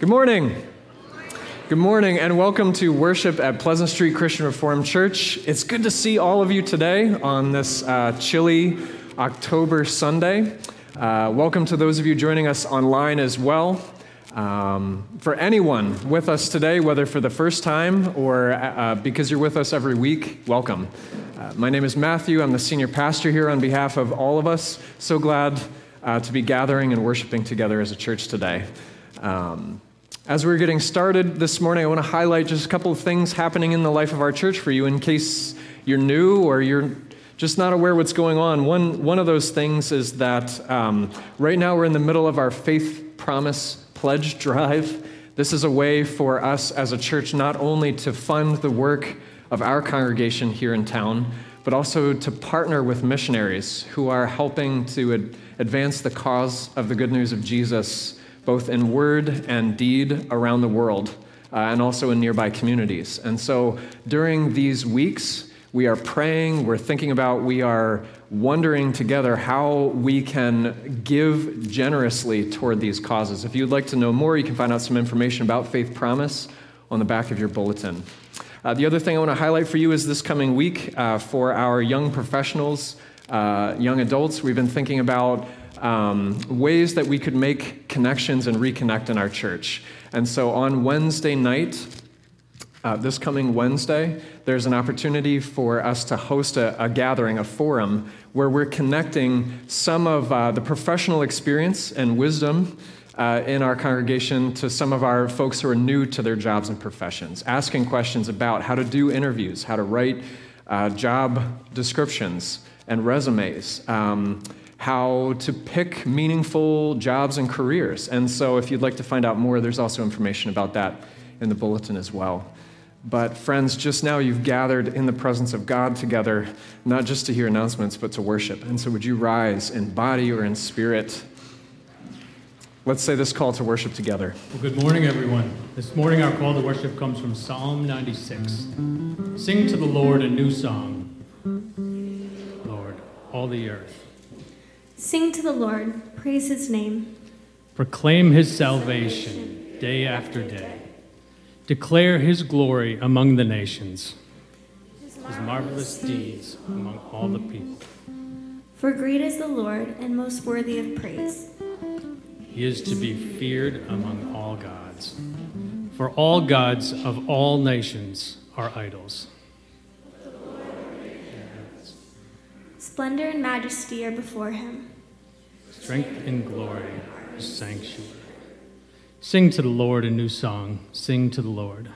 Good morning. Good morning, and welcome to worship at Pleasant Street Christian Reformed Church. It's good to see all of you today on this uh, chilly October Sunday. Uh, welcome to those of you joining us online as well. Um, for anyone with us today, whether for the first time or uh, because you're with us every week, welcome. Uh, my name is Matthew. I'm the senior pastor here on behalf of all of us. So glad uh, to be gathering and worshiping together as a church today. Um, as we're getting started this morning, I want to highlight just a couple of things happening in the life of our church for you in case you're new or you're just not aware what's going on. One, one of those things is that um, right now we're in the middle of our Faith Promise Pledge Drive. This is a way for us as a church not only to fund the work of our congregation here in town, but also to partner with missionaries who are helping to ad- advance the cause of the good news of Jesus both in word and deed around the world uh, and also in nearby communities. And so during these weeks, we are praying, we're thinking about, we are wondering together how we can give generously toward these causes. If you'd like to know more, you can find out some information about Faith Promise on the back of your bulletin. Uh, the other thing I want to highlight for you is this coming week uh, for our young professionals, uh, young adults, we've been thinking about um, ways that we could make connections and reconnect in our church. And so on Wednesday night, uh, this coming Wednesday, there's an opportunity for us to host a, a gathering, a forum, where we're connecting some of uh, the professional experience and wisdom uh, in our congregation to some of our folks who are new to their jobs and professions, asking questions about how to do interviews, how to write uh, job descriptions and resumes. Um, how to pick meaningful jobs and careers. And so, if you'd like to find out more, there's also information about that in the bulletin as well. But, friends, just now you've gathered in the presence of God together, not just to hear announcements, but to worship. And so, would you rise in body or in spirit? Let's say this call to worship together. Well, good morning, everyone. This morning, our call to worship comes from Psalm 96. Sing to the Lord a new song, Lord, all the earth. Sing to the Lord, praise his name. Proclaim his salvation day after day. Declare his glory among the nations, his marvelous deeds among all the people. For great is the Lord and most worthy of praise. He is to be feared among all gods. For all gods of all nations are idols. Splendor and majesty are before him strength and glory, sanctuary. Sing to the Lord a new song. Sing to the Lord.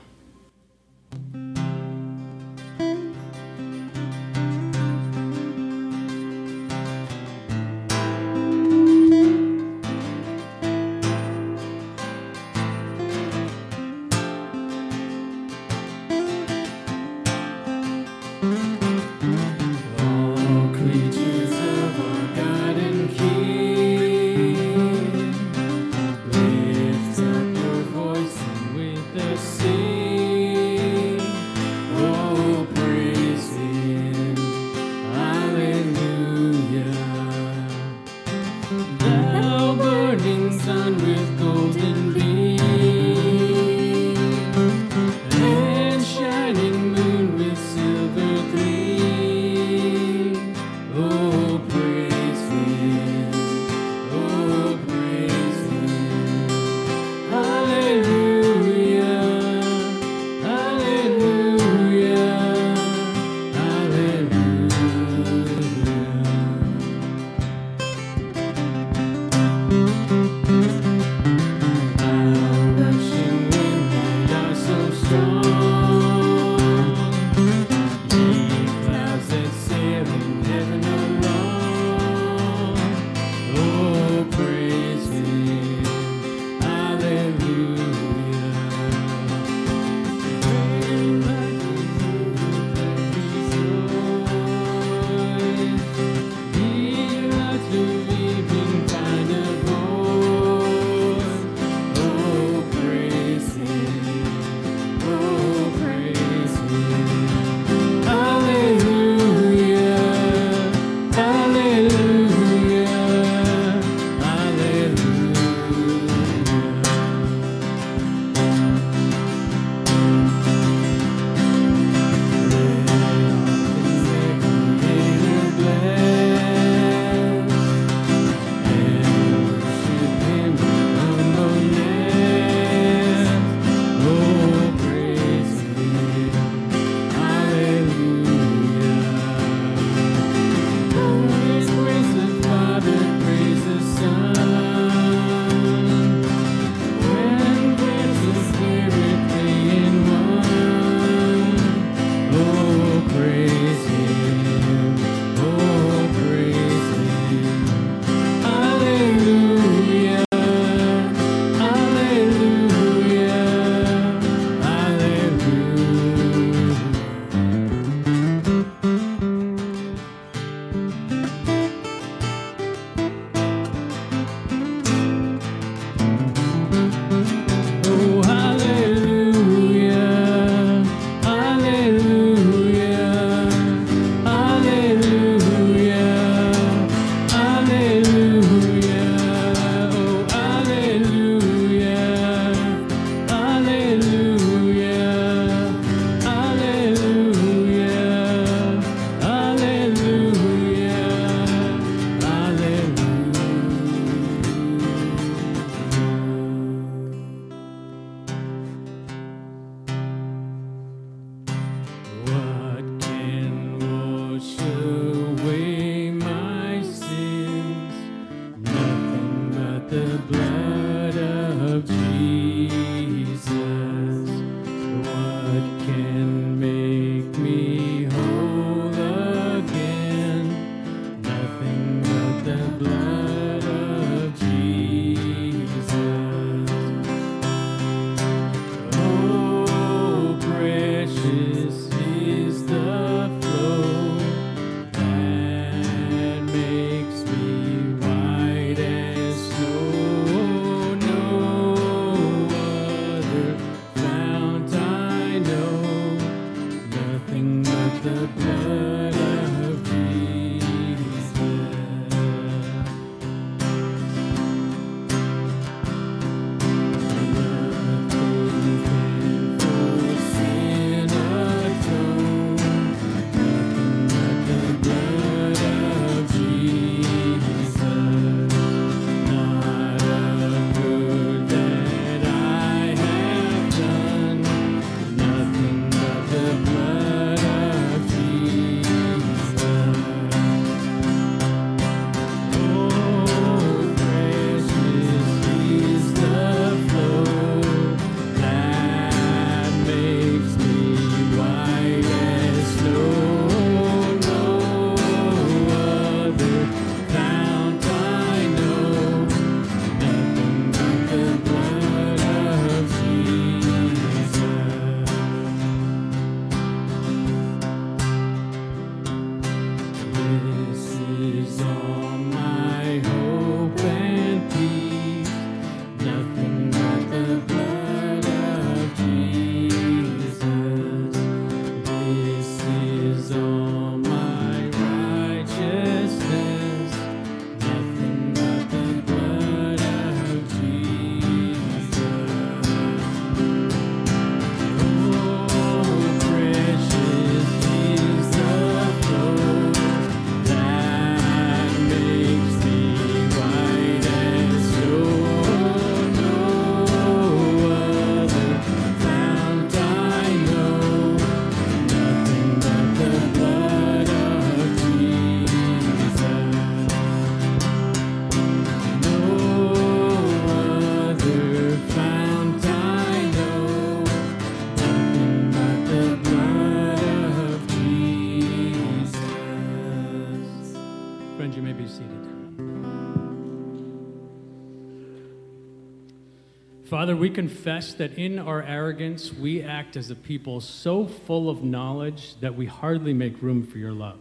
Father, we confess that in our arrogance, we act as a people so full of knowledge that we hardly make room for your love.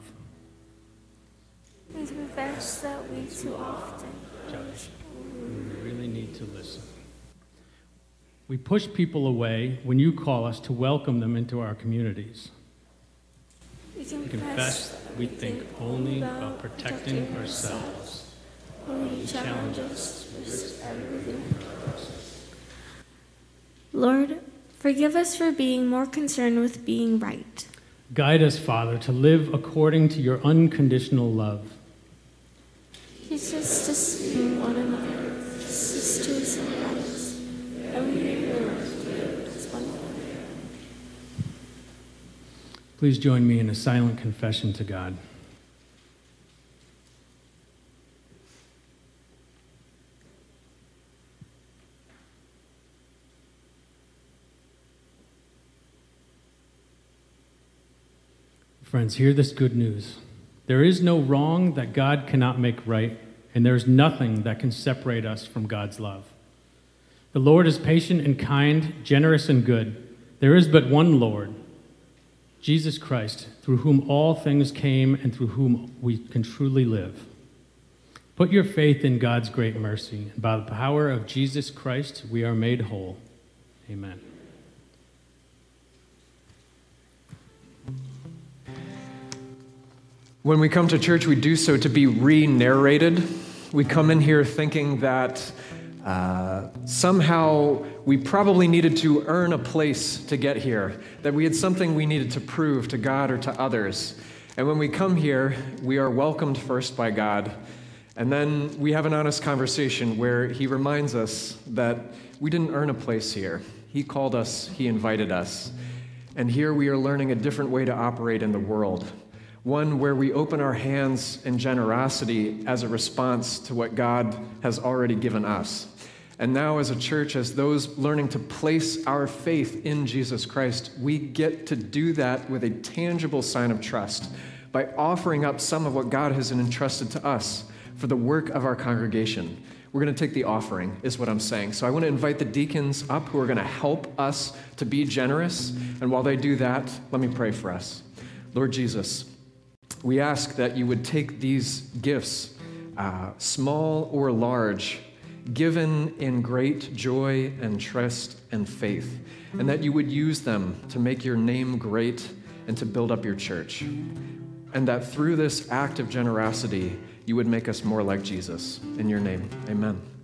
We confess that we too often Judge, we really need to listen. We push people away when you call us to welcome them into our communities. we We confess confess that we think only about protecting ourselves. when you challenge us with everything. Lord, forgive us for being more concerned with being right. Guide us, Father, to live according to your unconditional love. Teach us to see one another, sisters and brothers, and we may learn as one another. Please join me in a silent confession to God. Friends, hear this good news. There is no wrong that God cannot make right, and there is nothing that can separate us from God's love. The Lord is patient and kind, generous and good. There is but one Lord, Jesus Christ, through whom all things came and through whom we can truly live. Put your faith in God's great mercy, and by the power of Jesus Christ, we are made whole. Amen. When we come to church, we do so to be re narrated. We come in here thinking that uh, somehow we probably needed to earn a place to get here, that we had something we needed to prove to God or to others. And when we come here, we are welcomed first by God. And then we have an honest conversation where He reminds us that we didn't earn a place here. He called us, He invited us. And here we are learning a different way to operate in the world one where we open our hands in generosity as a response to what God has already given us. And now, as a church, as those learning to place our faith in Jesus Christ, we get to do that with a tangible sign of trust by offering up some of what God has entrusted to us for the work of our congregation. We're going to take the offering, is what I'm saying. So I want to invite the deacons up who are going to help us to be generous. And while they do that, let me pray for us. Lord Jesus, we ask that you would take these gifts, uh, small or large, given in great joy and trust and faith, and that you would use them to make your name great and to build up your church. And that through this act of generosity, you would make us more like Jesus. In your name, amen.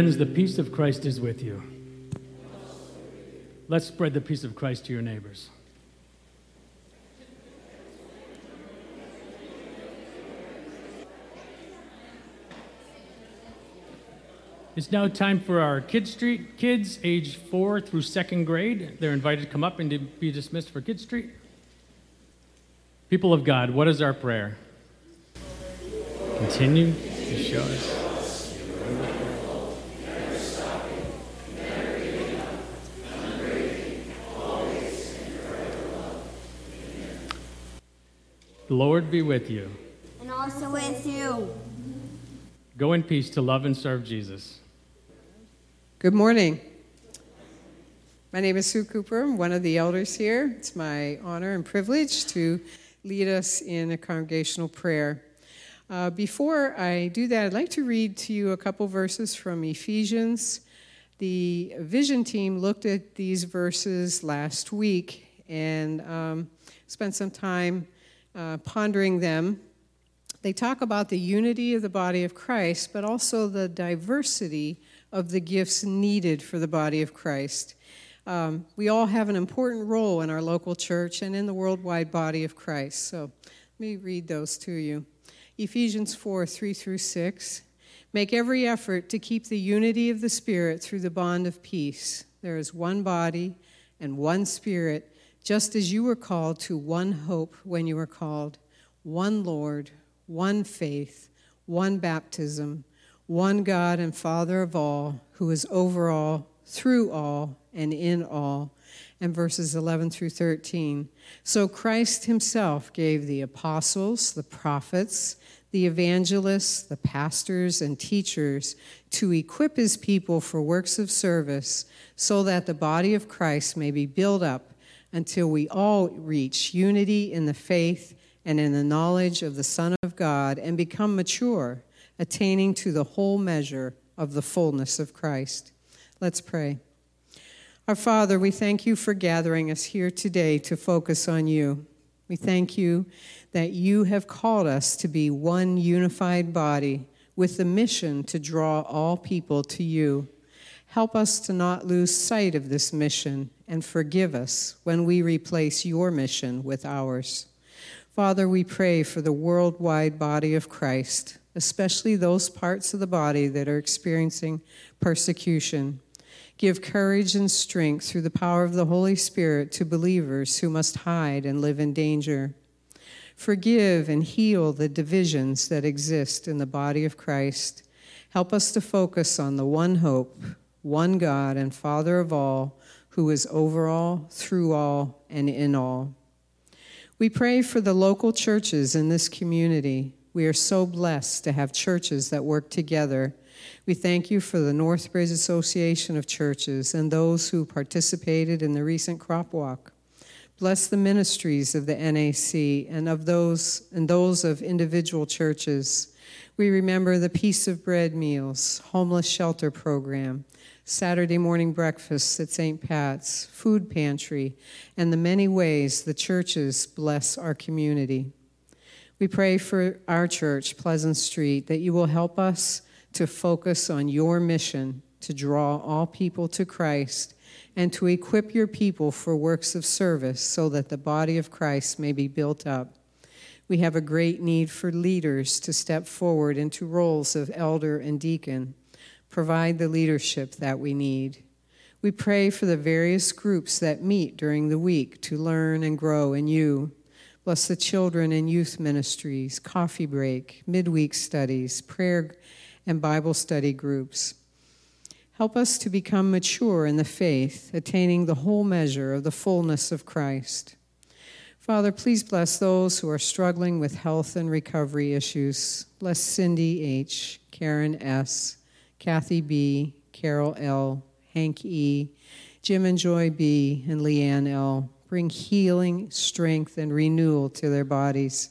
Friends, the peace of Christ is with you. Let's spread the peace of Christ to your neighbors. It's now time for our Kid Street kids, age four through second grade. They're invited to come up and to be dismissed for Kid Street. People of God, what is our prayer? Continue to show us. The Lord be with you. And also with you. Go in peace to love and serve Jesus. Good morning. My name is Sue Cooper. I'm one of the elders here. It's my honor and privilege to lead us in a congregational prayer. Uh, before I do that, I'd like to read to you a couple verses from Ephesians. The vision team looked at these verses last week and um, spent some time uh, pondering them, they talk about the unity of the body of Christ, but also the diversity of the gifts needed for the body of Christ. Um, we all have an important role in our local church and in the worldwide body of Christ. So let me read those to you. Ephesians 4 3 through 6. Make every effort to keep the unity of the Spirit through the bond of peace. There is one body and one Spirit just as you were called to one hope when you were called, one Lord, one faith, one baptism, one God and Father of all, who is over all, through all, and in all. And verses 11 through 13. So Christ himself gave the apostles, the prophets, the evangelists, the pastors, and teachers to equip his people for works of service so that the body of Christ may be built up until we all reach unity in the faith and in the knowledge of the Son of God and become mature, attaining to the whole measure of the fullness of Christ. Let's pray. Our Father, we thank you for gathering us here today to focus on you. We thank you that you have called us to be one unified body with the mission to draw all people to you. Help us to not lose sight of this mission and forgive us when we replace your mission with ours. Father, we pray for the worldwide body of Christ, especially those parts of the body that are experiencing persecution. Give courage and strength through the power of the Holy Spirit to believers who must hide and live in danger. Forgive and heal the divisions that exist in the body of Christ. Help us to focus on the one hope one God and Father of all, who is over all, through all, and in all. We pray for the local churches in this community. We are so blessed to have churches that work together. We thank you for the Northbridge Association of Churches and those who participated in the recent crop walk. Bless the ministries of the NAC and of those and those of individual churches. We remember the Piece of Bread meals, homeless shelter program, Saturday morning breakfasts at St. Pat's, food pantry, and the many ways the churches bless our community. We pray for our church, Pleasant Street, that you will help us to focus on your mission to draw all people to Christ and to equip your people for works of service so that the body of Christ may be built up. We have a great need for leaders to step forward into roles of elder and deacon provide the leadership that we need. We pray for the various groups that meet during the week to learn and grow in you. Bless the children and youth ministries, coffee break, midweek studies, prayer and Bible study groups. Help us to become mature in the faith, attaining the whole measure of the fullness of Christ. Father, please bless those who are struggling with health and recovery issues. Bless Cindy H., Karen S., Kathy B., Carol L., Hank E., Jim and Joy B., and Leanne L. Bring healing, strength, and renewal to their bodies.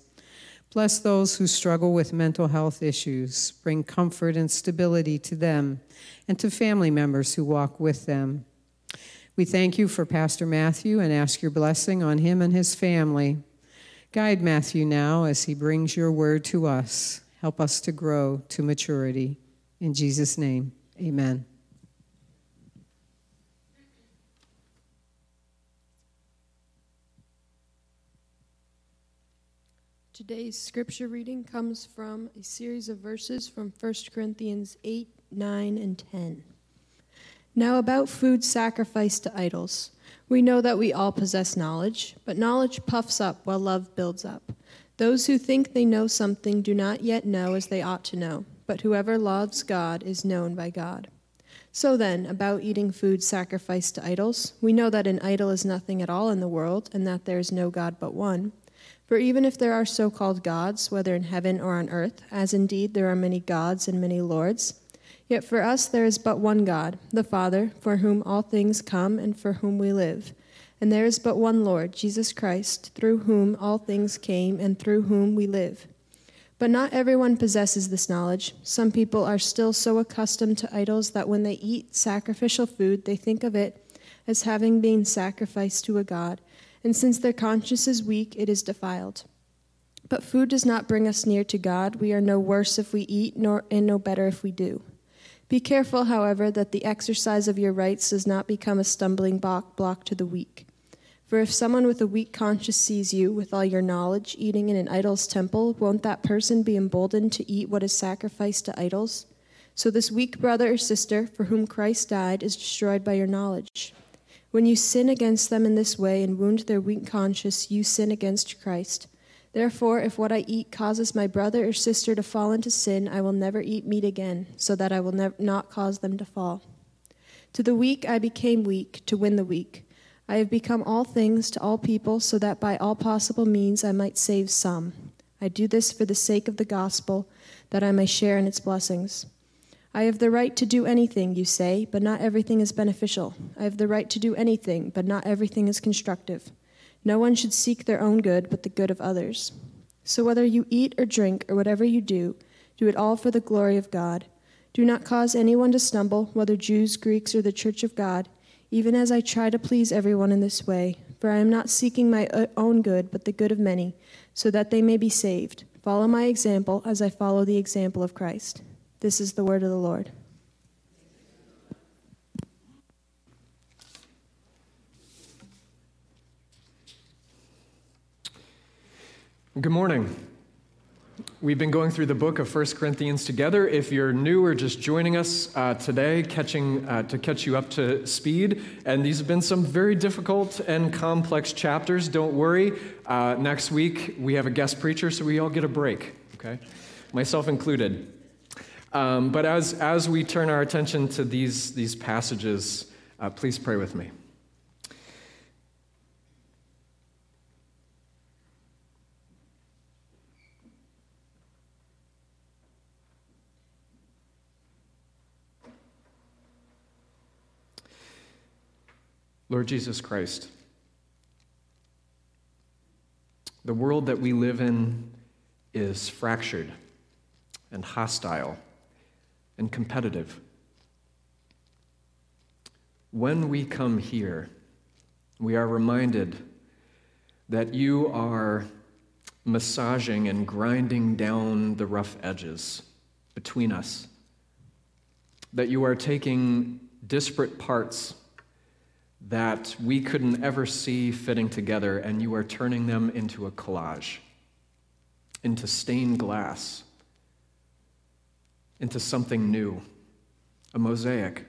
Bless those who struggle with mental health issues. Bring comfort and stability to them and to family members who walk with them. We thank you for Pastor Matthew and ask your blessing on him and his family. Guide Matthew now as he brings your word to us. Help us to grow to maturity. In Jesus' name, amen. Today's scripture reading comes from a series of verses from 1 Corinthians 8 9, and 10. Now, about food sacrificed to idols. We know that we all possess knowledge, but knowledge puffs up while love builds up. Those who think they know something do not yet know as they ought to know, but whoever loves God is known by God. So then, about eating food sacrificed to idols, we know that an idol is nothing at all in the world, and that there is no God but one. For even if there are so called gods, whether in heaven or on earth, as indeed there are many gods and many lords, Yet for us there is but one God, the Father, for whom all things come and for whom we live. And there is but one Lord, Jesus Christ, through whom all things came and through whom we live. But not everyone possesses this knowledge. Some people are still so accustomed to idols that when they eat sacrificial food, they think of it as having been sacrificed to a god, and since their conscience is weak, it is defiled. But food does not bring us near to God. We are no worse if we eat, nor and no better if we do. Be careful, however, that the exercise of your rights does not become a stumbling block to the weak. For if someone with a weak conscience sees you, with all your knowledge, eating in an idol's temple, won't that person be emboldened to eat what is sacrificed to idols? So this weak brother or sister, for whom Christ died, is destroyed by your knowledge. When you sin against them in this way and wound their weak conscience, you sin against Christ. Therefore, if what I eat causes my brother or sister to fall into sin, I will never eat meat again, so that I will nev- not cause them to fall. To the weak I became weak, to win the weak. I have become all things to all people, so that by all possible means I might save some. I do this for the sake of the gospel, that I may share in its blessings. I have the right to do anything, you say, but not everything is beneficial. I have the right to do anything, but not everything is constructive. No one should seek their own good, but the good of others. So whether you eat or drink or whatever you do, do it all for the glory of God. Do not cause anyone to stumble, whether Jews, Greeks, or the church of God, even as I try to please everyone in this way. For I am not seeking my own good, but the good of many, so that they may be saved. Follow my example as I follow the example of Christ. This is the word of the Lord. Good morning. We've been going through the book of 1 Corinthians together. If you're new or just joining us uh, today, catching uh, to catch you up to speed, and these have been some very difficult and complex chapters. Don't worry. Uh, next week we have a guest preacher, so we all get a break. Okay, myself included. Um, but as as we turn our attention to these these passages, uh, please pray with me. Lord Jesus Christ, the world that we live in is fractured and hostile and competitive. When we come here, we are reminded that you are massaging and grinding down the rough edges between us, that you are taking disparate parts that we couldn't ever see fitting together, and you are turning them into a collage, into stained glass, into something new, a mosaic.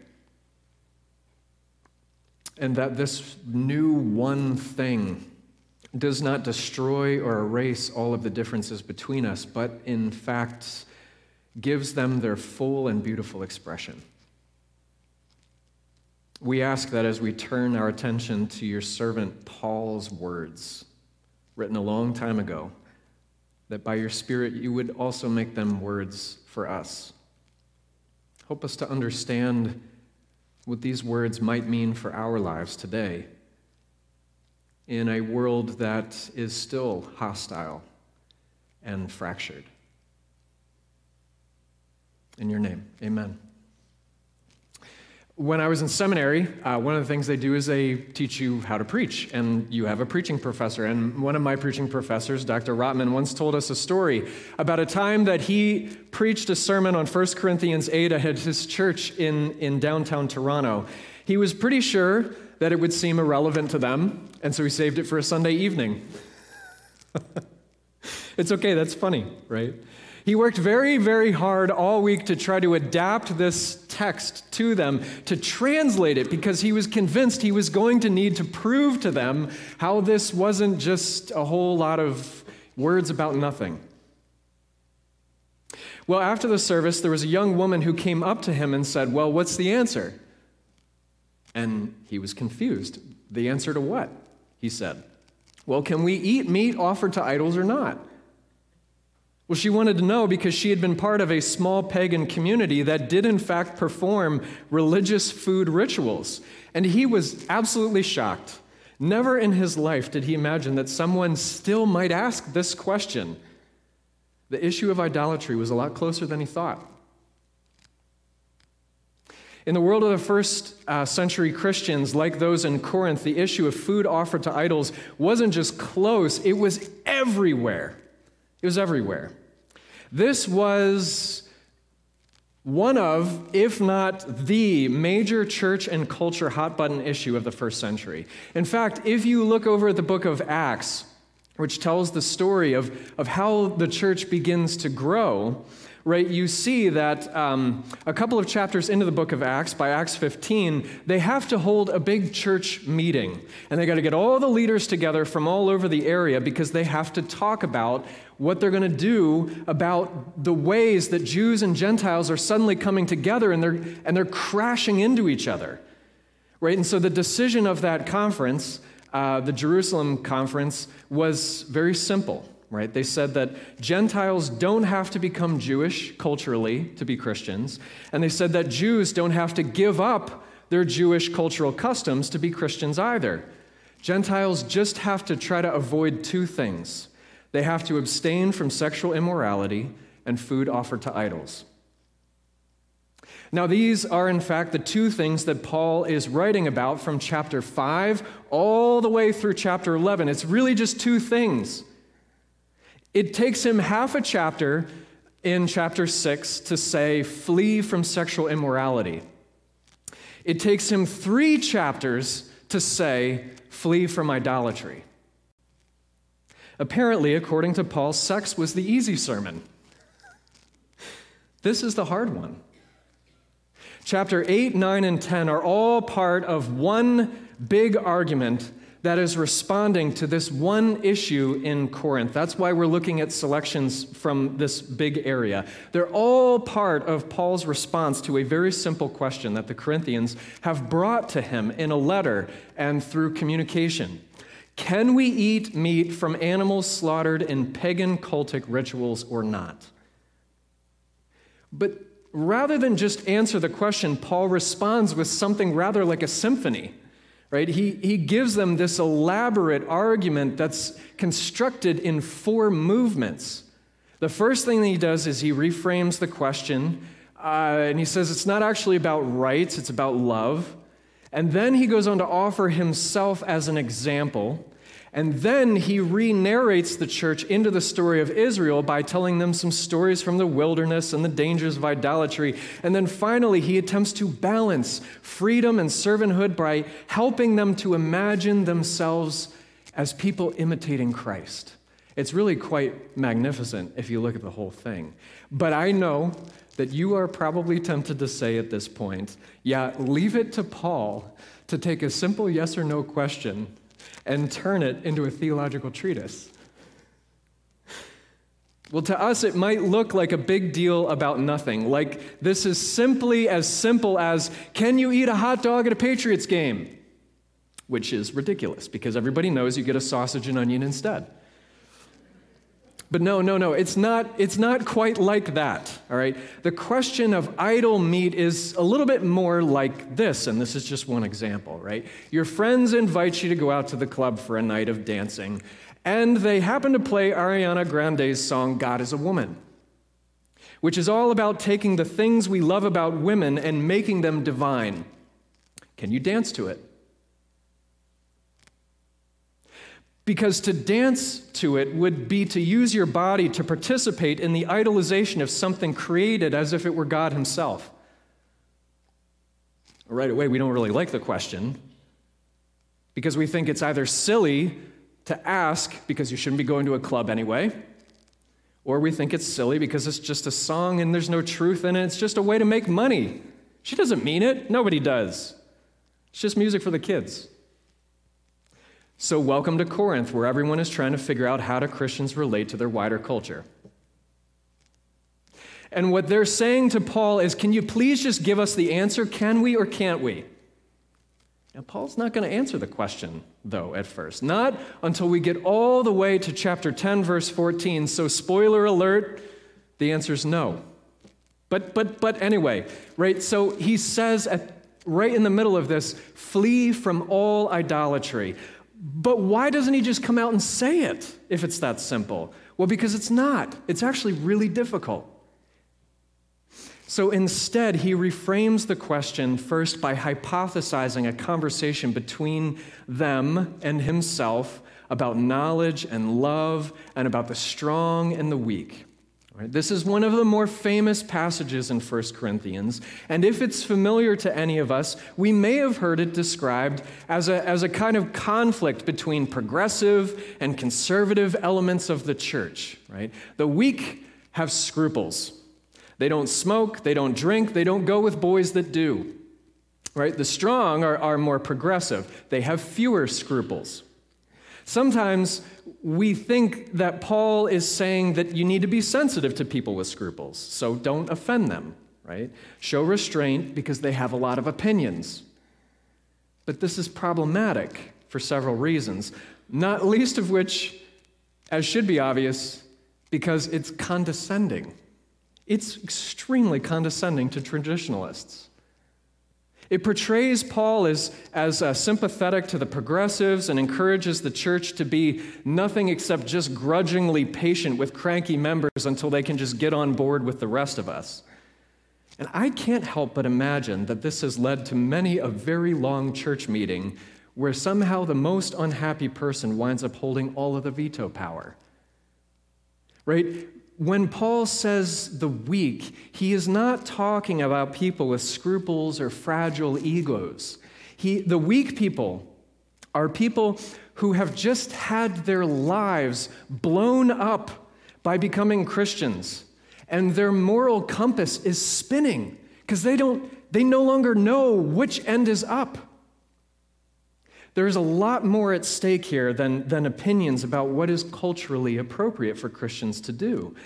and that this new one thing does not destroy or erase all of the differences between us, but in fact gives them their full and beautiful expression. We ask that as we turn our attention to your servant Paul's words, written a long time ago, that by your Spirit you would also make them words for us. Help us to understand what these words might mean for our lives today in a world that is still hostile and fractured. In your name, amen. When I was in seminary, uh, one of the things they do is they teach you how to preach, and you have a preaching professor. And one of my preaching professors, Dr. Rotman, once told us a story about a time that he preached a sermon on 1 Corinthians 8 at his church in, in downtown Toronto. He was pretty sure that it would seem irrelevant to them, and so he saved it for a Sunday evening. it's okay, that's funny, right? He worked very, very hard all week to try to adapt this text to them, to translate it, because he was convinced he was going to need to prove to them how this wasn't just a whole lot of words about nothing. Well, after the service, there was a young woman who came up to him and said, Well, what's the answer? And he was confused. The answer to what? He said, Well, can we eat meat offered to idols or not? Well, she wanted to know because she had been part of a small pagan community that did, in fact, perform religious food rituals. And he was absolutely shocked. Never in his life did he imagine that someone still might ask this question. The issue of idolatry was a lot closer than he thought. In the world of the first uh, century Christians, like those in Corinth, the issue of food offered to idols wasn't just close, it was everywhere. It was everywhere. This was one of, if not the major church and culture hot button issue of the first century. In fact, if you look over at the book of Acts, which tells the story of, of how the church begins to grow, right, you see that um, a couple of chapters into the book of Acts, by Acts 15, they have to hold a big church meeting. And they got to get all the leaders together from all over the area because they have to talk about what they're going to do about the ways that Jews and Gentiles are suddenly coming together and they're, and they're crashing into each other. Right? And so the decision of that conference, uh, the Jerusalem conference, was very simple right? They said that Gentiles don't have to become Jewish culturally to be Christians, and they said that Jews don't have to give up their Jewish cultural customs to be Christians either. Gentiles just have to try to avoid two things they have to abstain from sexual immorality and food offered to idols. Now, these are in fact the two things that Paul is writing about from chapter 5 all the way through chapter 11. It's really just two things. It takes him half a chapter in chapter 6 to say, flee from sexual immorality. It takes him three chapters to say, flee from idolatry. Apparently, according to Paul, sex was the easy sermon. This is the hard one. Chapter 8, 9, and 10 are all part of one big argument that is responding to this one issue in Corinth. That's why we're looking at selections from this big area. They're all part of Paul's response to a very simple question that the Corinthians have brought to him in a letter and through communication. Can we eat meat from animals slaughtered in pagan cultic rituals or not? But rather than just answer the question, Paul responds with something rather like a symphony right? He, he gives them this elaborate argument that's constructed in four movements. The first thing that he does is he reframes the question, uh, and he says it's not actually about rights, it's about love. And then he goes on to offer himself as an example. And then he re narrates the church into the story of Israel by telling them some stories from the wilderness and the dangers of idolatry. And then finally, he attempts to balance freedom and servanthood by helping them to imagine themselves as people imitating Christ. It's really quite magnificent if you look at the whole thing. But I know that you are probably tempted to say at this point, yeah, leave it to Paul to take a simple yes or no question and turn it into a theological treatise? Well, to us, it might look like a big deal about nothing. Like this is simply as simple as can you eat a hot dog at a Patriots game? Which is ridiculous because everybody knows you get a sausage and onion instead. But no, no, no, it's not, it's not quite like that, all right? The question of idol meat is a little bit more like this, and this is just one example, right? Your friends invite you to go out to the club for a night of dancing, and they happen to play Ariana Grande's song, God is a Woman, which is all about taking the things we love about women and making them divine. Can you dance to it? Because to dance to it would be to use your body to participate in the idolization of something created as if it were God Himself. Right away, we don't really like the question because we think it's either silly to ask because you shouldn't be going to a club anyway, or we think it's silly because it's just a song and there's no truth in it. It's just a way to make money. She doesn't mean it, nobody does. It's just music for the kids. So, welcome to Corinth, where everyone is trying to figure out how do Christians relate to their wider culture. And what they're saying to Paul is, can you please just give us the answer? Can we or can't we? Now, Paul's not going to answer the question, though, at first. Not until we get all the way to chapter 10, verse 14. So, spoiler alert, the answer is no. But, but, but anyway, right? So he says at, right in the middle of this, flee from all idolatry. But why doesn't he just come out and say it if it's that simple? Well, because it's not. It's actually really difficult. So instead, he reframes the question first by hypothesizing a conversation between them and himself about knowledge and love and about the strong and the weak. This is one of the more famous passages in 1 Corinthians, and if it's familiar to any of us, we may have heard it described as a, as a kind of conflict between progressive and conservative elements of the church. Right? The weak have scruples. They don't smoke, they don't drink, they don't go with boys that do. Right? The strong are, are more progressive, they have fewer scruples. Sometimes we think that Paul is saying that you need to be sensitive to people with scruples, so don't offend them, right? Show restraint because they have a lot of opinions. But this is problematic for several reasons, not least of which, as should be obvious, because it's condescending. It's extremely condescending to traditionalists. It portrays Paul as, as uh, sympathetic to the progressives and encourages the church to be nothing except just grudgingly patient with cranky members until they can just get on board with the rest of us. And I can't help but imagine that this has led to many a very long church meeting where somehow the most unhappy person winds up holding all of the veto power. Right? When Paul says the weak, he is not talking about people with scruples or fragile egos. He, the weak people are people who have just had their lives blown up by becoming Christians, and their moral compass is spinning because they don't they no longer know which end is up. There's a lot more at stake here than, than opinions about what is culturally appropriate for Christians to do.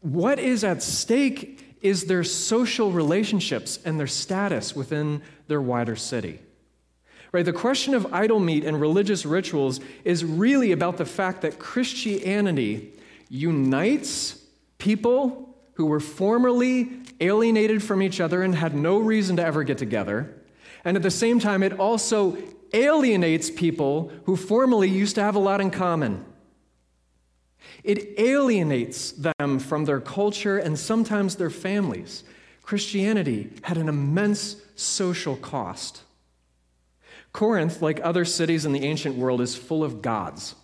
What is at stake is their social relationships and their status within their wider city. Right? The question of idol meat and religious rituals is really about the fact that Christianity unites people who were formerly alienated from each other and had no reason to ever get together. And at the same time, it also alienates people who formerly used to have a lot in common. It alienates them from their culture and sometimes their families. Christianity had an immense social cost. Corinth, like other cities in the ancient world, is full of gods.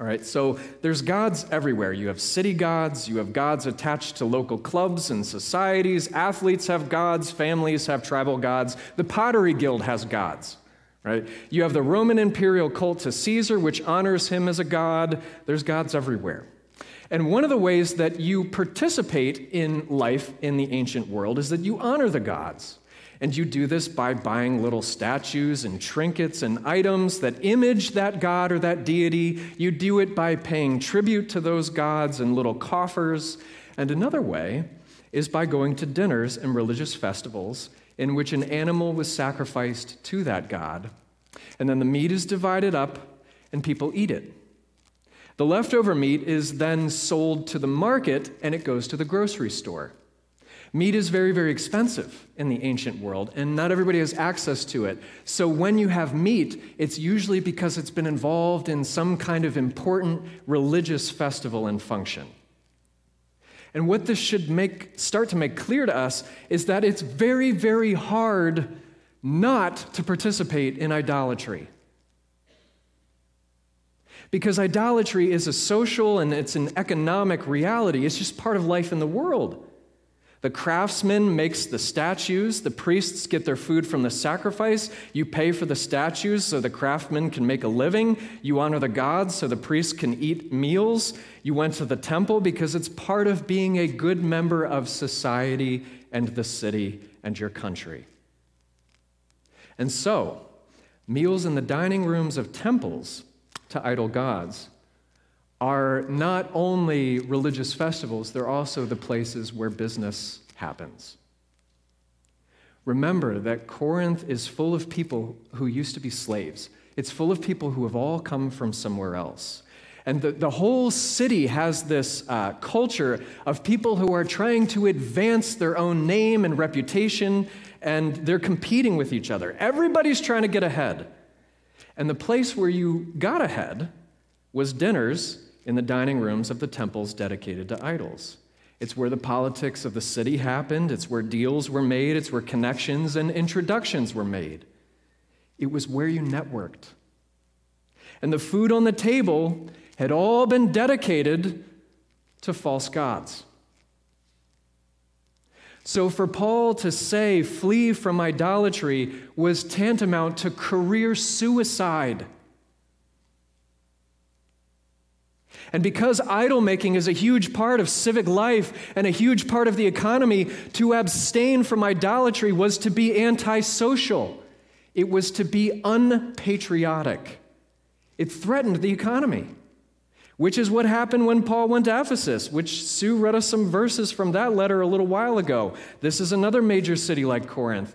All right, so there's gods everywhere. You have city gods, you have gods attached to local clubs and societies. Athletes have gods, families have tribal gods. The Pottery Guild has gods right? You have the Roman imperial cult to Caesar, which honors him as a god. There's gods everywhere. And one of the ways that you participate in life in the ancient world is that you honor the gods. And you do this by buying little statues and trinkets and items that image that god or that deity. You do it by paying tribute to those gods in little coffers. And another way is by going to dinners and religious festivals in which an animal was sacrificed to that god. And then the meat is divided up and people eat it. The leftover meat is then sold to the market and it goes to the grocery store. Meat is very, very expensive in the ancient world, and not everybody has access to it. So when you have meat, it's usually because it's been involved in some kind of important religious festival and function. And what this should make, start to make clear to us is that it's very, very hard not to participate in idolatry. Because idolatry is a social and it's an economic reality, it's just part of life in the world. The craftsman makes the statues. The priests get their food from the sacrifice. You pay for the statues so the craftsman can make a living. You honor the gods so the priests can eat meals. You went to the temple because it's part of being a good member of society and the city and your country. And so, meals in the dining rooms of temples to idol gods are not only religious festivals, they're also the places where business happens. Remember that Corinth is full of people who used to be slaves. It's full of people who have all come from somewhere else. And the, the whole city has this uh, culture of people who are trying to advance their own name and reputation, and they're competing with each other. Everybody's trying to get ahead. And the place where you got ahead was dinners in the dining rooms of the temples dedicated to idols. It's where the politics of the city happened, it's where deals were made, it's where connections and introductions were made. It was where you networked. And the food on the table had all been dedicated to false gods. So, for Paul to say, flee from idolatry, was tantamount to career suicide. And because idol making is a huge part of civic life and a huge part of the economy, to abstain from idolatry was to be antisocial. It was to be unpatriotic. It threatened the economy, which is what happened when Paul went to Ephesus, which Sue read us some verses from that letter a little while ago. This is another major city like Corinth.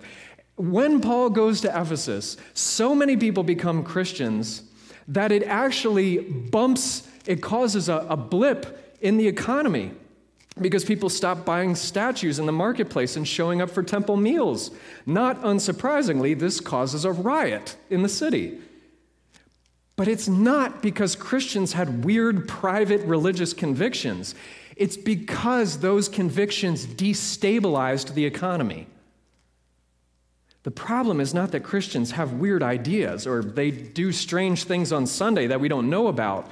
When Paul goes to Ephesus, so many people become Christians that it actually bumps it causes a, a blip in the economy because people stop buying statues in the marketplace and showing up for temple meals. Not unsurprisingly, this causes a riot in the city. But it's not because Christians had weird private religious convictions. It's because those convictions destabilized the economy. The problem is not that Christians have weird ideas or they do strange things on Sunday that we don't know about.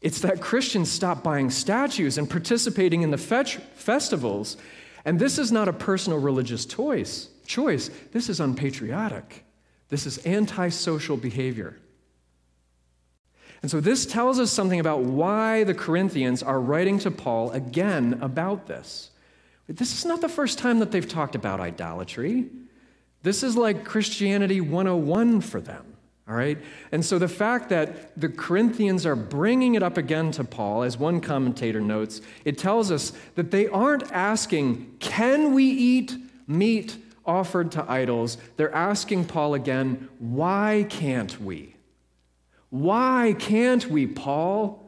It's that Christians stop buying statues and participating in the festivals. And this is not a personal religious choice. Choice. This is unpatriotic. This is antisocial behavior. And so this tells us something about why the Corinthians are writing to Paul again about this. This is not the first time that they've talked about idolatry. This is like Christianity 101 for them. All right? And so the fact that the Corinthians are bringing it up again to Paul, as one commentator notes, it tells us that they aren't asking, can we eat meat offered to idols? They're asking Paul again, why can't we? Why can't we, Paul?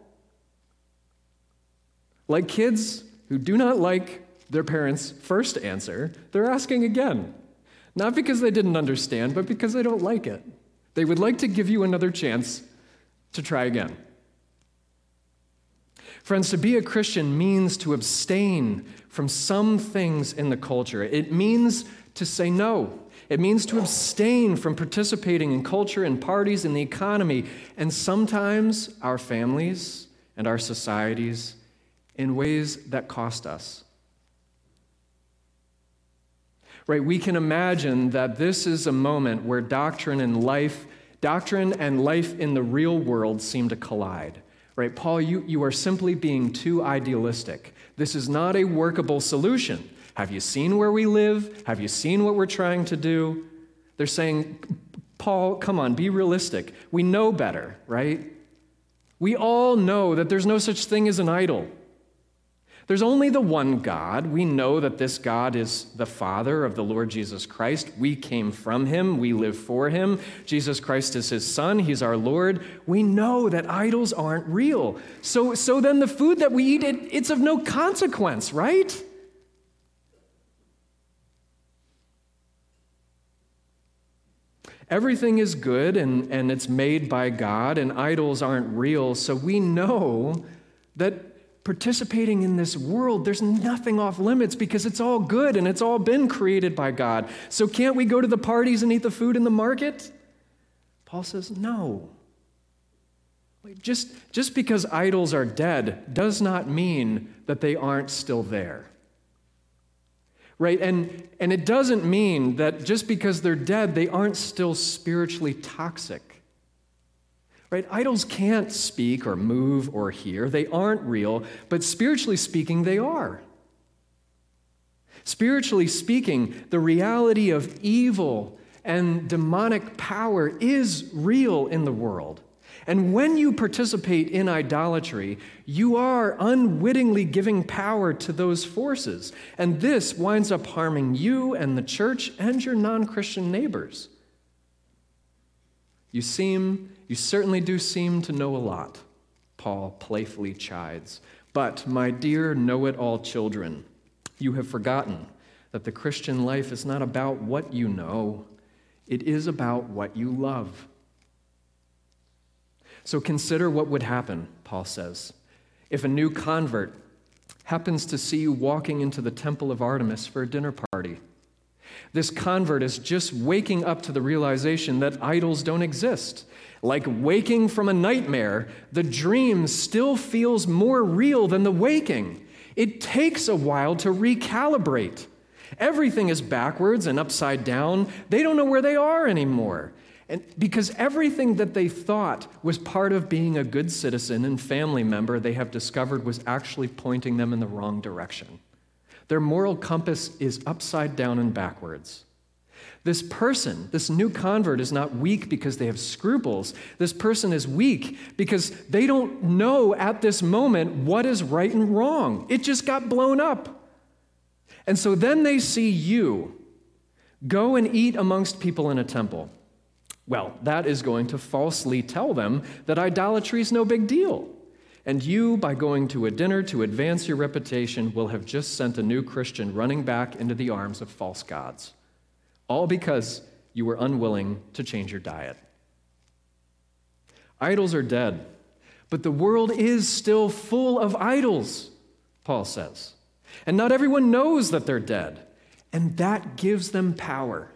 Like kids who do not like their parents' first answer, they're asking again. Not because they didn't understand, but because they don't like it. They would like to give you another chance to try again. Friends, to be a Christian means to abstain from some things in the culture. It means to say no. It means to abstain from participating in culture and parties and the economy, and sometimes our families and our societies in ways that cost us right? We can imagine that this is a moment where doctrine and life, doctrine and life in the real world seem to collide. Right? Paul, you, you are simply being too idealistic. This is not a workable solution. Have you seen where we live? Have you seen what we're trying to do? They're saying, Paul, come on, be realistic. We know better, right? We all know that there's no such thing as an idol. There's only the one God. We know that this God is the Father of the Lord Jesus Christ. We came from him, we live for him. Jesus Christ is his Son, he's our Lord. We know that idols aren't real. So, so then the food that we eat, it, it's of no consequence, right? Everything is good and, and it's made by God, and idols aren't real. So we know that participating in this world, there's nothing off limits because it's all good and it's all been created by God. So can't we go to the parties and eat the food in the market? Paul says, no. Just, just because idols are dead does not mean that they aren't still there. Right? And, and it doesn't mean that just because they're dead, they aren't still spiritually toxic. Right? Idols can't speak or move or hear. They aren't real, but spiritually speaking, they are. Spiritually speaking, the reality of evil and demonic power is real in the world. And when you participate in idolatry, you are unwittingly giving power to those forces. And this winds up harming you and the church and your non Christian neighbors. You seem you certainly do seem to know a lot, Paul playfully chides. But, my dear know it all children, you have forgotten that the Christian life is not about what you know, it is about what you love. So consider what would happen, Paul says, if a new convert happens to see you walking into the temple of Artemis for a dinner party. This convert is just waking up to the realization that idols don't exist like waking from a nightmare, the dream still feels more real than the waking. It takes a while to recalibrate. Everything is backwards and upside down. They don't know where they are anymore. And because everything that they thought was part of being a good citizen and family member, they have discovered was actually pointing them in the wrong direction. Their moral compass is upside down and backwards. This person, this new convert, is not weak because they have scruples. This person is weak because they don't know at this moment what is right and wrong. It just got blown up. And so then they see you go and eat amongst people in a temple. Well, that is going to falsely tell them that idolatry is no big deal. And you, by going to a dinner to advance your reputation, will have just sent a new Christian running back into the arms of false gods all because you were unwilling to change your diet. Idols are dead, but the world is still full of idols, Paul says. And not everyone knows that they're dead, and that gives them power.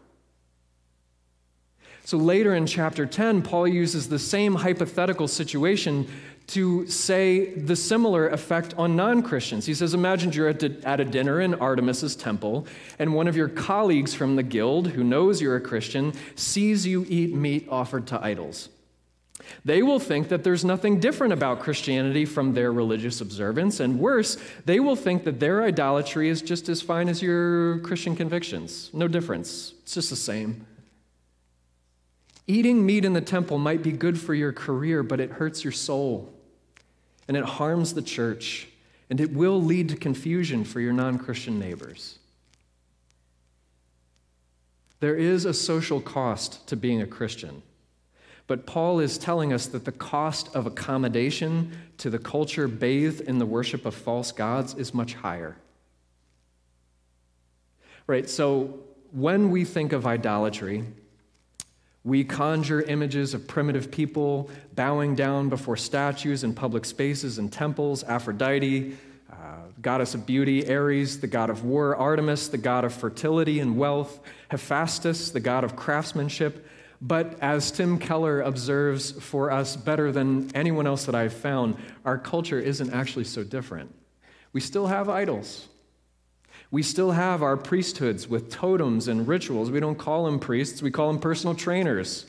So later in chapter 10, Paul uses the same hypothetical situation to say the similar effect on non Christians. He says, Imagine you're at, at a dinner in Artemis's temple, and one of your colleagues from the guild, who knows you're a Christian, sees you eat meat offered to idols. They will think that there's nothing different about Christianity from their religious observance, and worse, they will think that their idolatry is just as fine as your Christian convictions. No difference, it's just the same. Eating meat in the temple might be good for your career, but it hurts your soul and it harms the church, and it will lead to confusion for your non Christian neighbors. There is a social cost to being a Christian, but Paul is telling us that the cost of accommodation to the culture bathed in the worship of false gods is much higher. Right, so when we think of idolatry, we conjure images of primitive people bowing down before statues in public spaces and temples, Aphrodite, uh, goddess of beauty, Ares, the god of war, Artemis, the god of fertility and wealth, Hephaestus, the god of craftsmanship. But as Tim Keller observes for us better than anyone else that I've found, our culture isn't actually so different. We still have idols. We still have our priesthoods with totems and rituals. We don't call them priests, we call them personal trainers.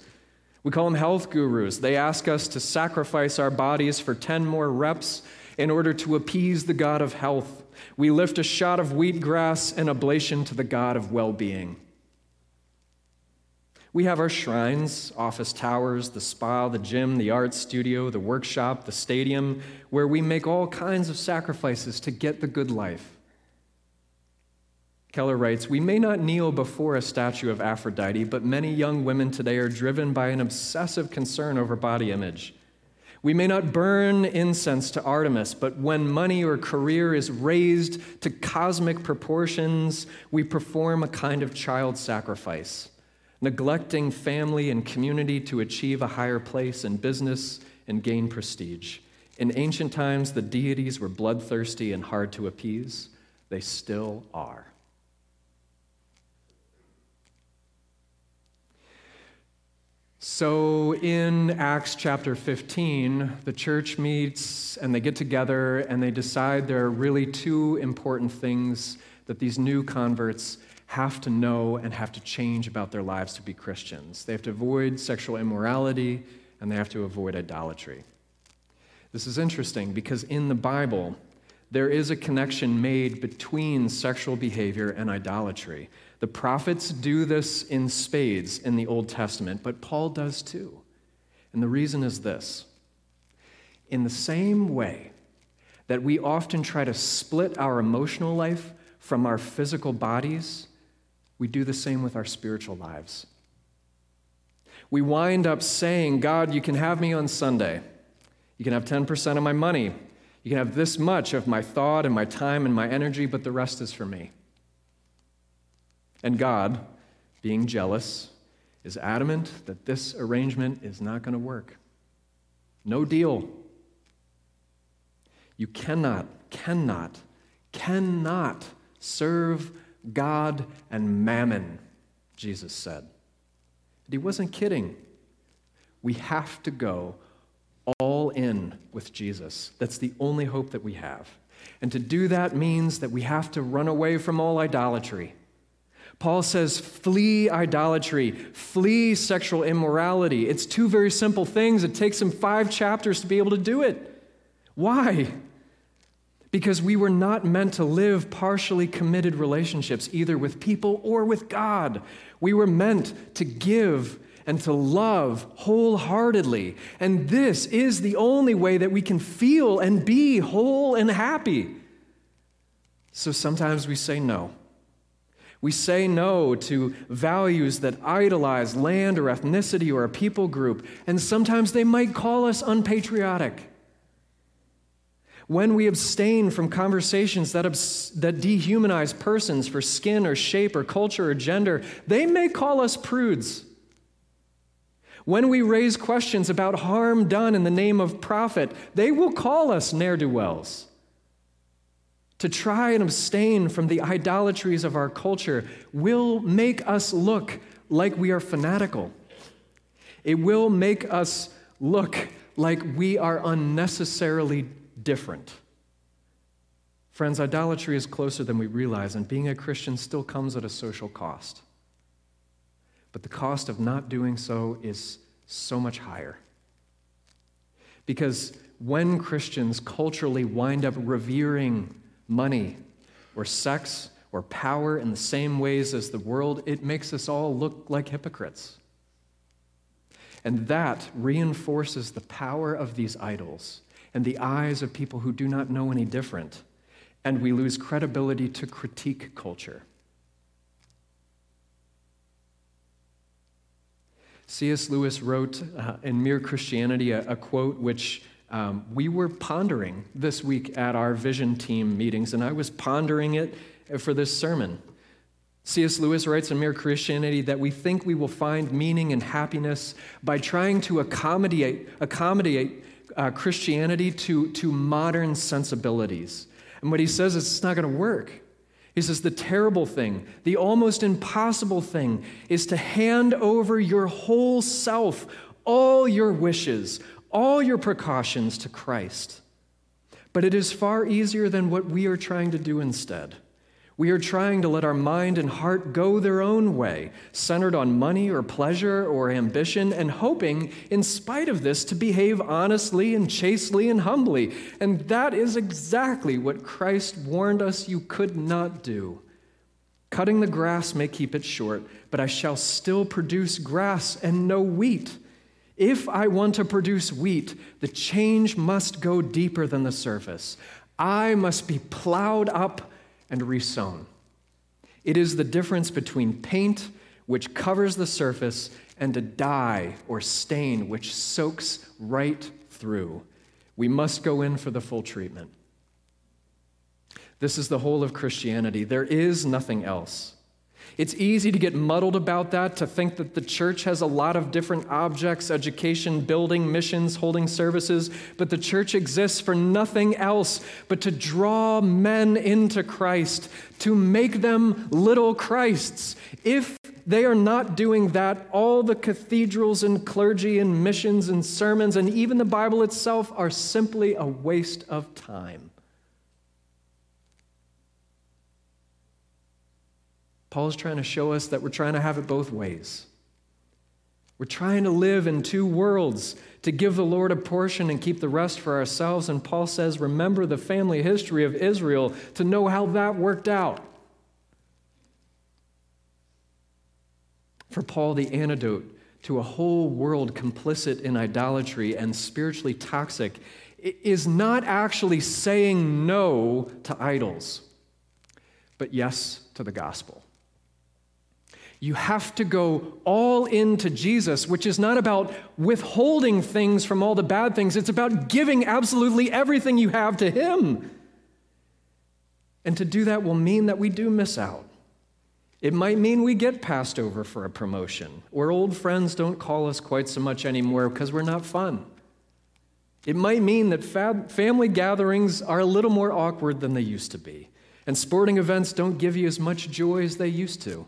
We call them health gurus. They ask us to sacrifice our bodies for 10 more reps In order to appease the God of health, we lift a shot of wheatgrass and oblation to the God of well being. We have our shrines, office towers, the spa, the gym, the art studio, the workshop, the stadium, where we make all kinds of sacrifices to get the good life. Keller writes We may not kneel before a statue of Aphrodite, but many young women today are driven by an obsessive concern over body image. We may not burn incense to Artemis, but when money or career is raised to cosmic proportions, we perform a kind of child sacrifice neglecting family and community to achieve a higher place in business and gain prestige. In ancient times, the deities were bloodthirsty and hard to appease. They still are. So, in Acts chapter 15, the church meets and they get together and they decide there are really two important things that these new converts have to know and have to change about their lives to be Christians. They have to avoid sexual immorality and they have to avoid idolatry. This is interesting because in the Bible, there is a connection made between sexual behavior and idolatry. The prophets do this in spades in the Old Testament, but Paul does too. And the reason is this in the same way that we often try to split our emotional life from our physical bodies, we do the same with our spiritual lives. We wind up saying, God, you can have me on Sunday. You can have 10% of my money. You can have this much of my thought and my time and my energy, but the rest is for me. And God, being jealous, is adamant that this arrangement is not going to work. No deal. You cannot, cannot, cannot serve God and mammon, Jesus said. And he wasn't kidding. We have to go all in with Jesus. That's the only hope that we have. And to do that means that we have to run away from all idolatry. Paul says, flee idolatry, flee sexual immorality. It's two very simple things. It takes him five chapters to be able to do it. Why? because we were not meant to live partially committed relationships, either with people or with God. We were meant to give and to love wholeheartedly. And this is the only way that we can feel and be whole and happy. So sometimes we say no. We say no to values that idolize land or ethnicity or a people group, and sometimes they might call us unpatriotic when we abstain from conversations that, abs- that dehumanize persons for skin or shape or culture or gender, they may call us prudes. When we raise questions about harm done in the name of profit, they will call us ne'er do wells. To try and abstain from the idolatries of our culture will make us look like we are fanatical. It will make us look like we are unnecessarily different. Friends, idolatry is closer than we realize, and being a Christian still comes at a social cost. But the cost of not doing so is so much higher. Because when Christians culturally wind up revering money or sex or power in the same ways as the world, it makes us all look like hypocrites. And that reinforces the power of these idols and the eyes of people who do not know any different, and we lose credibility to critique culture. C.S. Lewis wrote uh, in Mere Christianity a, a quote which um, we were pondering this week at our vision team meetings, and I was pondering it for this sermon. C.S. Lewis writes in Mere Christianity that we think we will find meaning and happiness by trying to accommodate, accommodate uh, Christianity to, to modern sensibilities. And what he says is it's not going to work. He says the terrible thing, the almost impossible thing, is to hand over your whole self, all your wishes, all your precautions to Christ. But it is far easier than what we are trying to do instead. We are trying to let our mind and heart go their own way, centered on money or pleasure or ambition, and hoping, in spite of this, to behave honestly and chastely and humbly. And that is exactly what Christ warned us you could not do. Cutting the grass may keep it short, but I shall still produce grass and no wheat. If I want to produce wheat, the change must go deeper than the surface. I must be plowed up and resown. It is the difference between paint, which covers the surface, and a dye or stain which soaks right through. We must go in for the full treatment. This is the whole of Christianity. There is nothing else. It's easy to get muddled about that, to think that the church has a lot of different objects education, building, missions, holding services, but the church exists for nothing else but to draw men into Christ, to make them little Christs. If they are not doing that, all the cathedrals and clergy and missions and sermons and even the Bible itself are simply a waste of time. Paul's trying to show us that we're trying to have it both ways. We're trying to live in two worlds to give the Lord a portion and keep the rest for ourselves. And Paul says, remember the family history of Israel to know how that worked out. For Paul, the antidote to a whole world complicit in idolatry and spiritually toxic is not actually saying no to idols, but yes to the gospel. You have to go all into Jesus, which is not about withholding things from all the bad things. It's about giving absolutely everything you have to Him. And to do that will mean that we do miss out. It might mean we get passed over for a promotion, or old friends don't call us quite so much anymore because we're not fun. It might mean that family gatherings are a little more awkward than they used to be, and sporting events don't give you as much joy as they used to.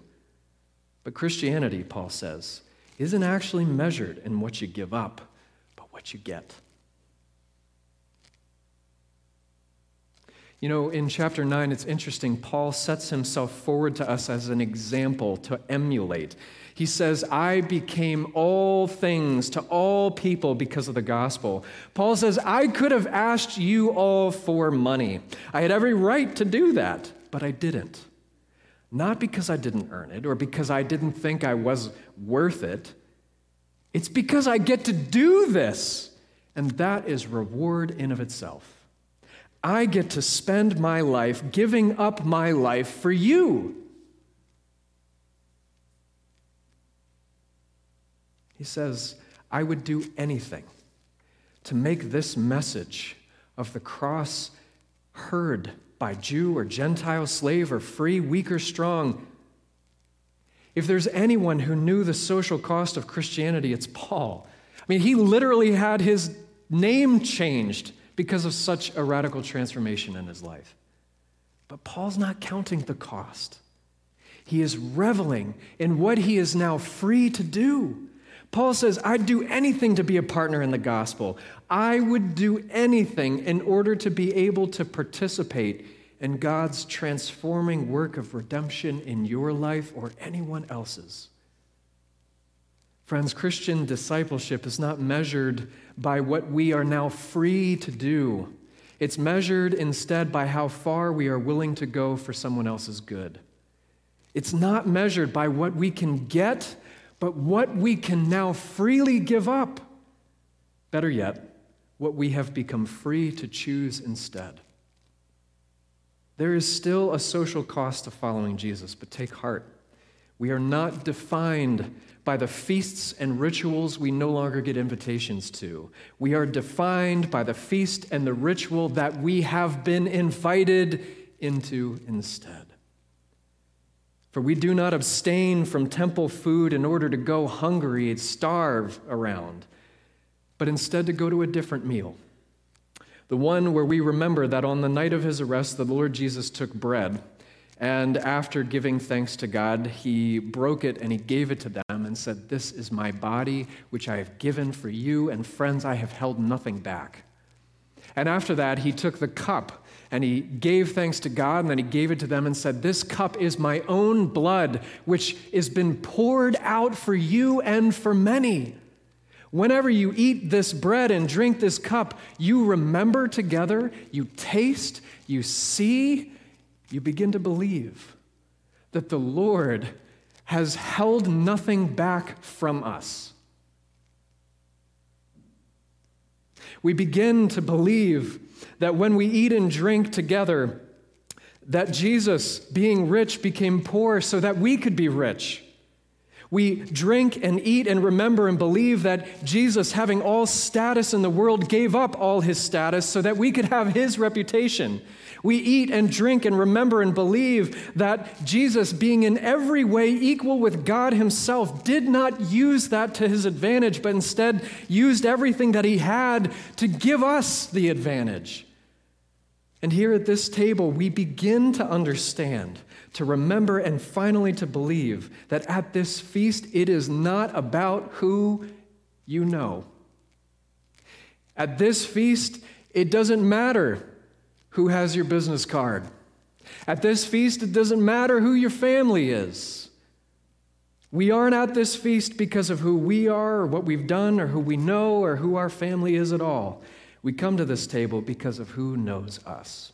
But Christianity, Paul says, isn't actually measured in what you give up, but what you get. You know, in chapter 9, it's interesting. Paul sets himself forward to us as an example to emulate. He says, I became all things to all people because of the gospel. Paul says, I could have asked you all for money. I had every right to do that, but I didn't. Not because I didn't earn it or because I didn't think I was worth it. It's because I get to do this, and that is reward in of itself. I get to spend my life giving up my life for you. He says, I would do anything to make this message of the cross heard by Jew or Gentile, slave or free, weak or strong. If there's anyone who knew the social cost of Christianity, it's Paul. I mean, he literally had his name changed because of such a radical transformation in his life. But Paul's not counting the cost. He is reveling in what he is now free to do. Paul says, I'd do anything to be a partner in the gospel. I would do anything in order to be able to participate in God's transforming work of redemption in your life or anyone else's. Friends, Christian discipleship is not measured by what we are now free to do. It's measured instead by how far we are willing to go for someone else's good. It's not measured by what we can get, but what we can now freely give up. Better yet, what we have become free to choose instead. There is still a social cost to following Jesus, but take heart. We are not defined by the feasts and rituals we no longer get invitations to. We are defined by the feast and the ritual that we have been invited into instead. For we do not abstain from temple food in order to go hungry and starve around, but instead to go to a different meal the one where we remember that on the night of his arrest, the Lord Jesus took bread, and after giving thanks to God, he broke it and he gave it to them and said, This is my body, which I have given for you, and friends, I have held nothing back. And after that, he took the cup And he gave thanks to God, and then he gave it to them and said, This cup is my own blood, which has been poured out for you and for many. Whenever you eat this bread and drink this cup, you remember together, you taste, you see, you begin to believe that the Lord has held nothing back from us. We begin to believe that when we eat and drink together, that Jesus, being rich, became poor so that we could be rich. We drink and eat and remember and believe that Jesus, having all status in the world, gave up all his status so that we could have his reputation. We eat and drink and remember and believe that Jesus, being in every way equal with God himself, did not use that to his advantage, but instead used everything that he had to give us the advantage. And here at this table, we begin to understand, to remember, and finally to believe that at this feast, it is not about who you know. At this feast, it doesn't matter who has your business card. At this feast, it doesn't matter who your family is. We aren't at this feast because of who we are, or what we've done, or who we know, or who our family is at all. We come to this table because of who knows us.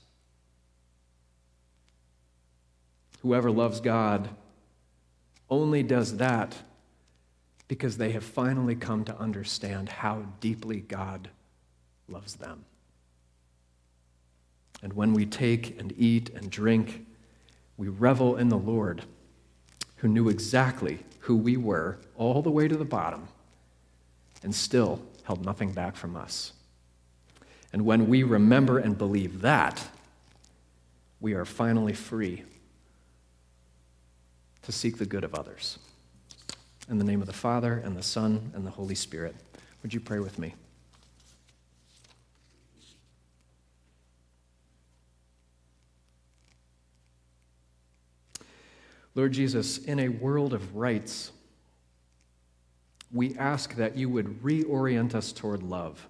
Whoever loves God only does that because they have finally come to understand how deeply God loves them. And when we take and eat and drink, we revel in the Lord, who knew exactly who we were all the way to the bottom and still held nothing back from us. And when we remember and believe that, we are finally free to seek the good of others. In the name of the Father, and the Son, and the Holy Spirit, would you pray with me? Lord Jesus, in a world of rights, we ask that you would reorient us toward love.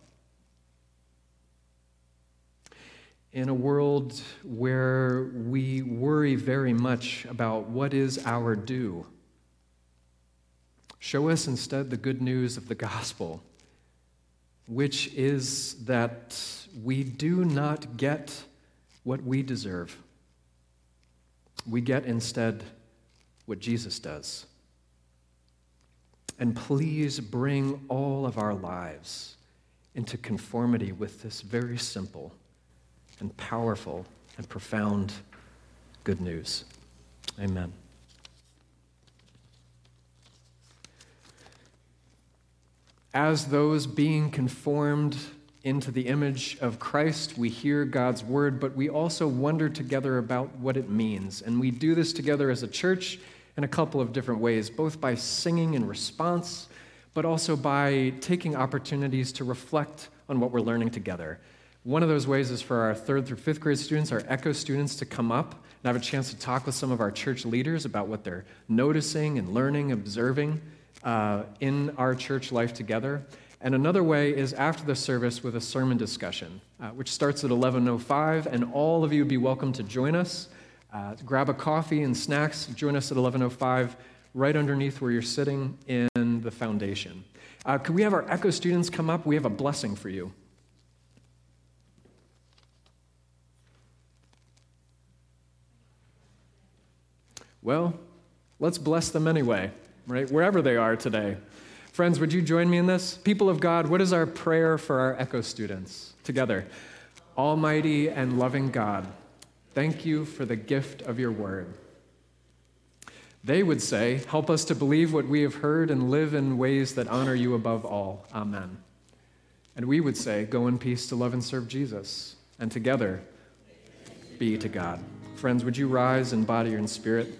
In a world where we worry very much about what is our due. Show us instead the good news of the gospel, which is that we do not get what we deserve. We get instead what Jesus does. And please bring all of our lives into conformity with this very simple and powerful and profound good news. Amen. As those being conformed into the image of Christ, we hear God's word, but we also wonder together about what it means. And we do this together as a church in a couple of different ways, both by singing in response, but also by taking opportunities to reflect on what we're learning together. One of those ways is for our third through fifth grade students, our ECHO students, to come up and have a chance to talk with some of our church leaders about what they're noticing and learning, observing uh, in our church life together. And another way is after the service with a sermon discussion, uh, which starts at 11:05, and all of you would be welcome to join us. Uh, grab a coffee and snacks. Join us at 11:05, right underneath where you're sitting in the foundation. Uh, could we have our ECHO students come up? We have a blessing for you. Well, let's bless them anyway, right? Wherever they are today. Friends, would you join me in this? People of God, what is our prayer for our Echo students? Together. Almighty and loving God, thank you for the gift of your word. They would say, Help us to believe what we have heard and live in ways that honor you above all. Amen. And we would say, Go in peace to love and serve Jesus. And together, be to God. Friends, would you rise in body and spirit?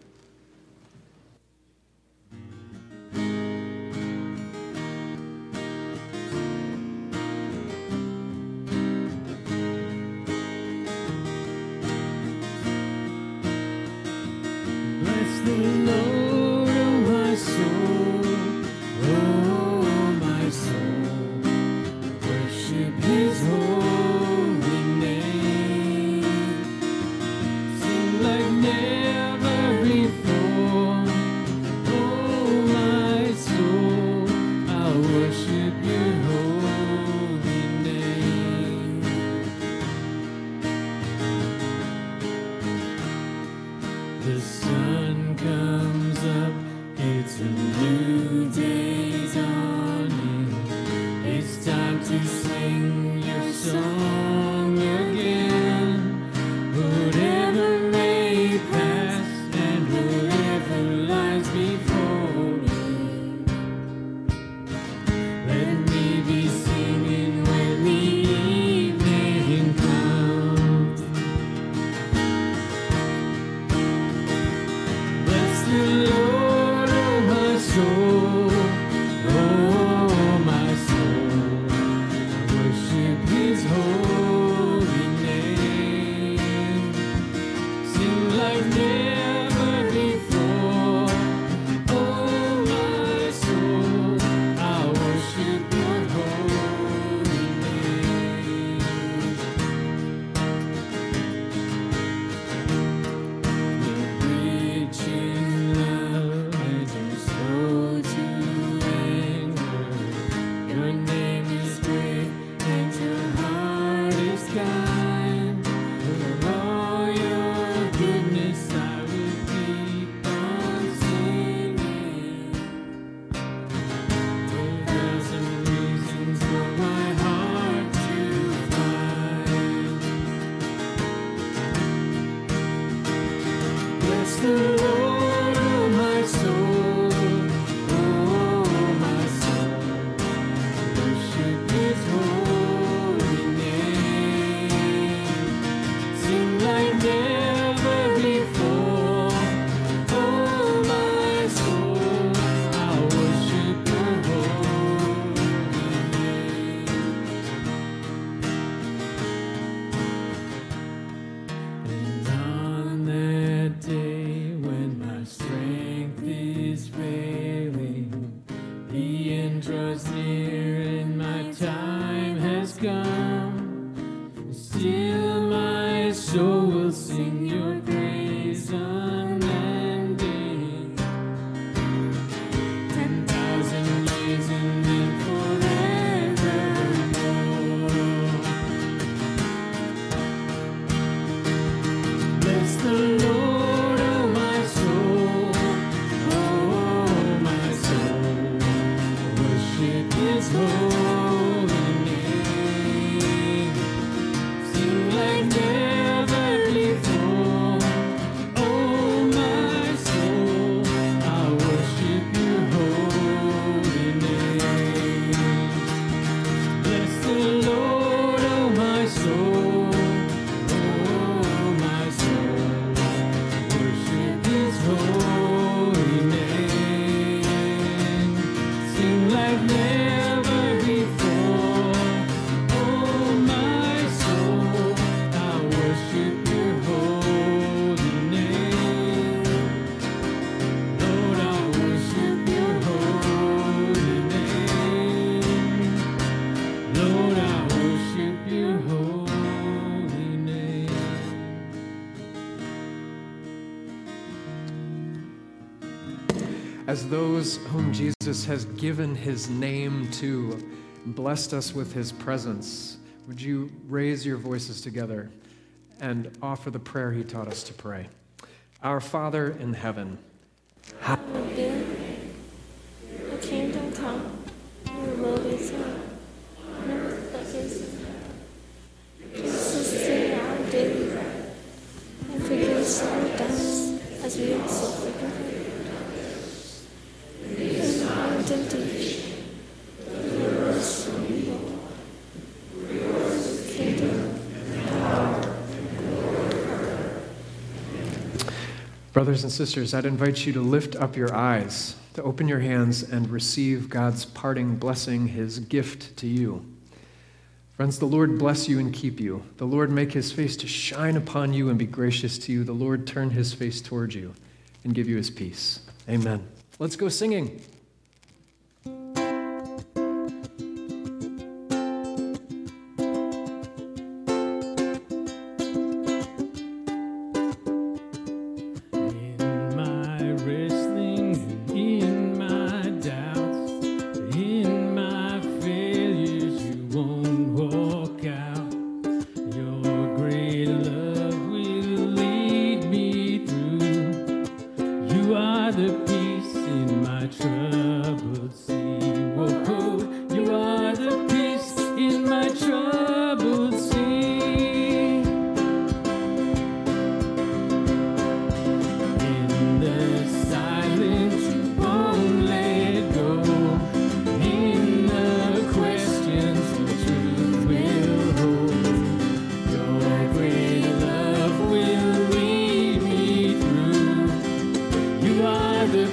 As those whom Jesus has given his name to, blessed us with his presence, would you raise your voices together and offer the prayer he taught us to pray? Our Father in heaven, hallowed Brothers and sisters, I'd invite you to lift up your eyes, to open your hands and receive God's parting blessing, his gift to you. Friends, the Lord bless you and keep you. The Lord make his face to shine upon you and be gracious to you. The Lord turn his face towards you and give you his peace. Amen. Let's go singing.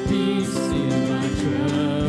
peace in my trust.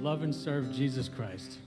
Love and serve Jesus Christ.